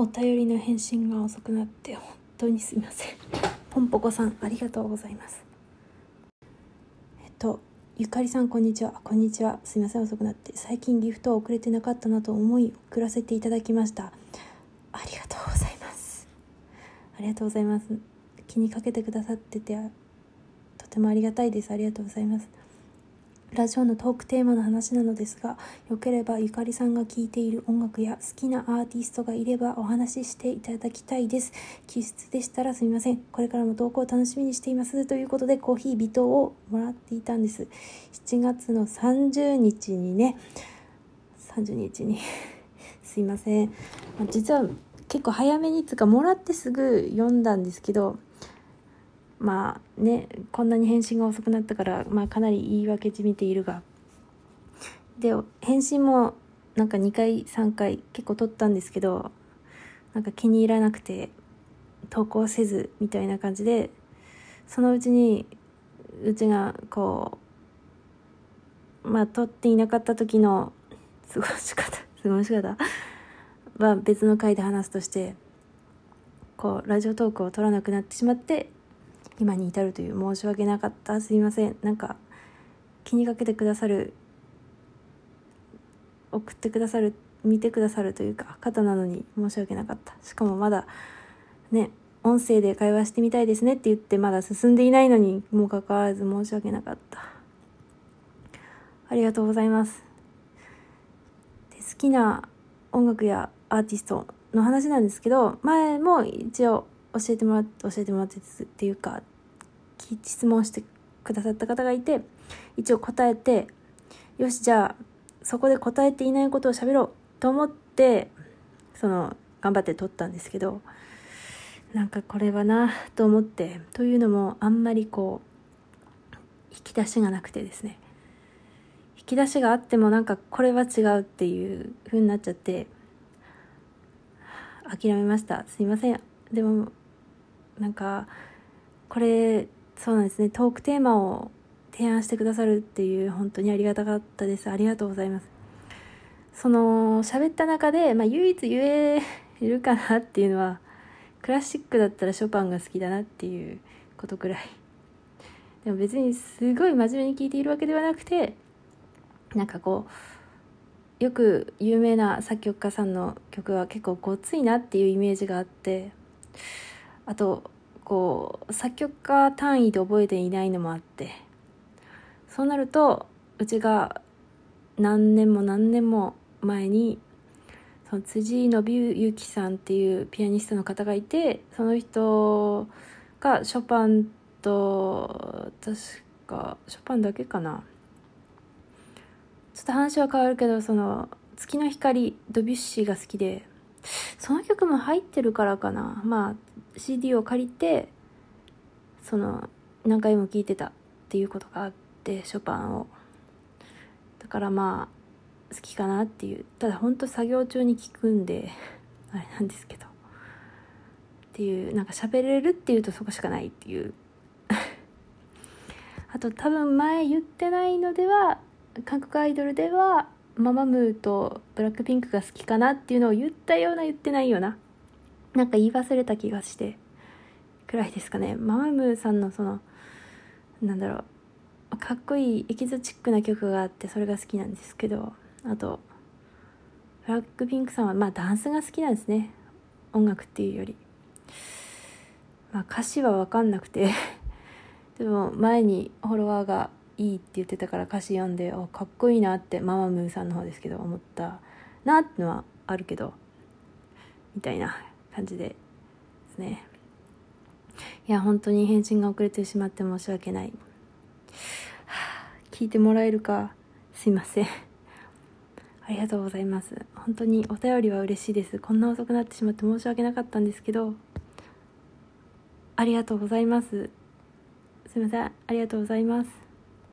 お便りの返信が遅くなって本当にすみません。ポンポコさんありがとうございます。えっとゆかりさんこんにちは。こんにちは。すみません遅くなって。最近ギフトを送れてなかったなと思い送らせていただきました。ありがとうございます。ありがとうございます。気にかけてくださっててとてもありがたいです。ありがとうございます。ラジオのトークテーマの話なのですが、よければゆかりさんが聴いている音楽や好きなアーティストがいればお話ししていただきたいです。気質でしたらすみません。これからも投稿を楽しみにしています。ということで、コーヒー微糖をもらっていたんです。7月の30日にね、30日に すいません。実は結構早めにつかもらってすぐ読んだんですけど、まあねこんなに返信が遅くなったから、まあ、かなり言い訳じみているが。で返信もなんか2回3回結構取ったんですけどなんか気に入らなくて投稿せずみたいな感じでそのうちにうちがこうまあ取っていなかった時の過ごし方過ごし方は別の回で話すとしてこうラジオトークを取らなくなってしまって今に至るという申し訳なかった。すいません。なんか気にかけてくださる送ってくださる見てくださるというか方なのに申し訳なかった。しかもまだね音声で会話してみたいですねって言ってまだ進んでいないのにもかかわらず申し訳なかった。ありがとうございます。で好きな音楽やアーティストの話なんですけど前も一応教えてもらって教えてもらってっていうか質問してくださった方がいて一応答えてよしじゃあそこで答えていないことを喋ろうと思ってその頑張って撮ったんですけどなんかこれはなと思ってというのもあんまりこう引き出しがなくてですね。引き出しがあってもなんかこれは違うっていう風になっちゃって諦めました。すいません。でもなんかこれそうなんですね。トークテーマを提案してくださるっていう本当にありがたかったです。ありがとうございます。その喋った中で、まあ、唯一言えるかなっていうのはクラシックだったらショパンが好きだなっていうことくらい。でも別にすごい真面目に聞いているわけではなくてなんかこうよく有名な作曲家さんの曲は結構ごついなっていうイメージがあってあとこう作曲家単位で覚えていないのもあって。そうなるとうちが何年も何年も前にその辻信之さんっていうピアニストの方がいてその人がショパンと確かショパンだけかな。ちょっと話は変わるけどその月の光ドビュッシーが好きでその曲も入ってるからかな。まあ CD を借りてその何回も聴いてたっていうことがあってショパンを。だからまあ好きかなっていうただほんと作業中に聴くんで あれなんですけど。っていうなんか喋れるっていうとそこしかないっていう。あと多分前言ってないのでは韓国アイドルではママムーとブラックピンクが好きかなっていうのを言ったような言ってないようななんか言い忘れた気がしてくらいですかね。ママムーさんのそのなんだろうかっこいいエキゾチックな曲があってそれが好きなんですけどあとブラックピンクさんはまあダンスが好きなんですね。音楽っていうより。まあ歌詞は分かんなくて。でも前にフォロワーがいいって言ってたから歌詞読んでおかっこいいなってママムーさんの方ですけど思ったなってのはあるけどみたいな。感じでですね。いや本当に返信が遅れてしまって申し訳ない、聞いてもらえるかすいません。ありがとうございます。本当にお便りは嬉しいです。こんな遅くなってしまって申し訳なかったんですけどありがとうございます。すいません。ありがとうございます。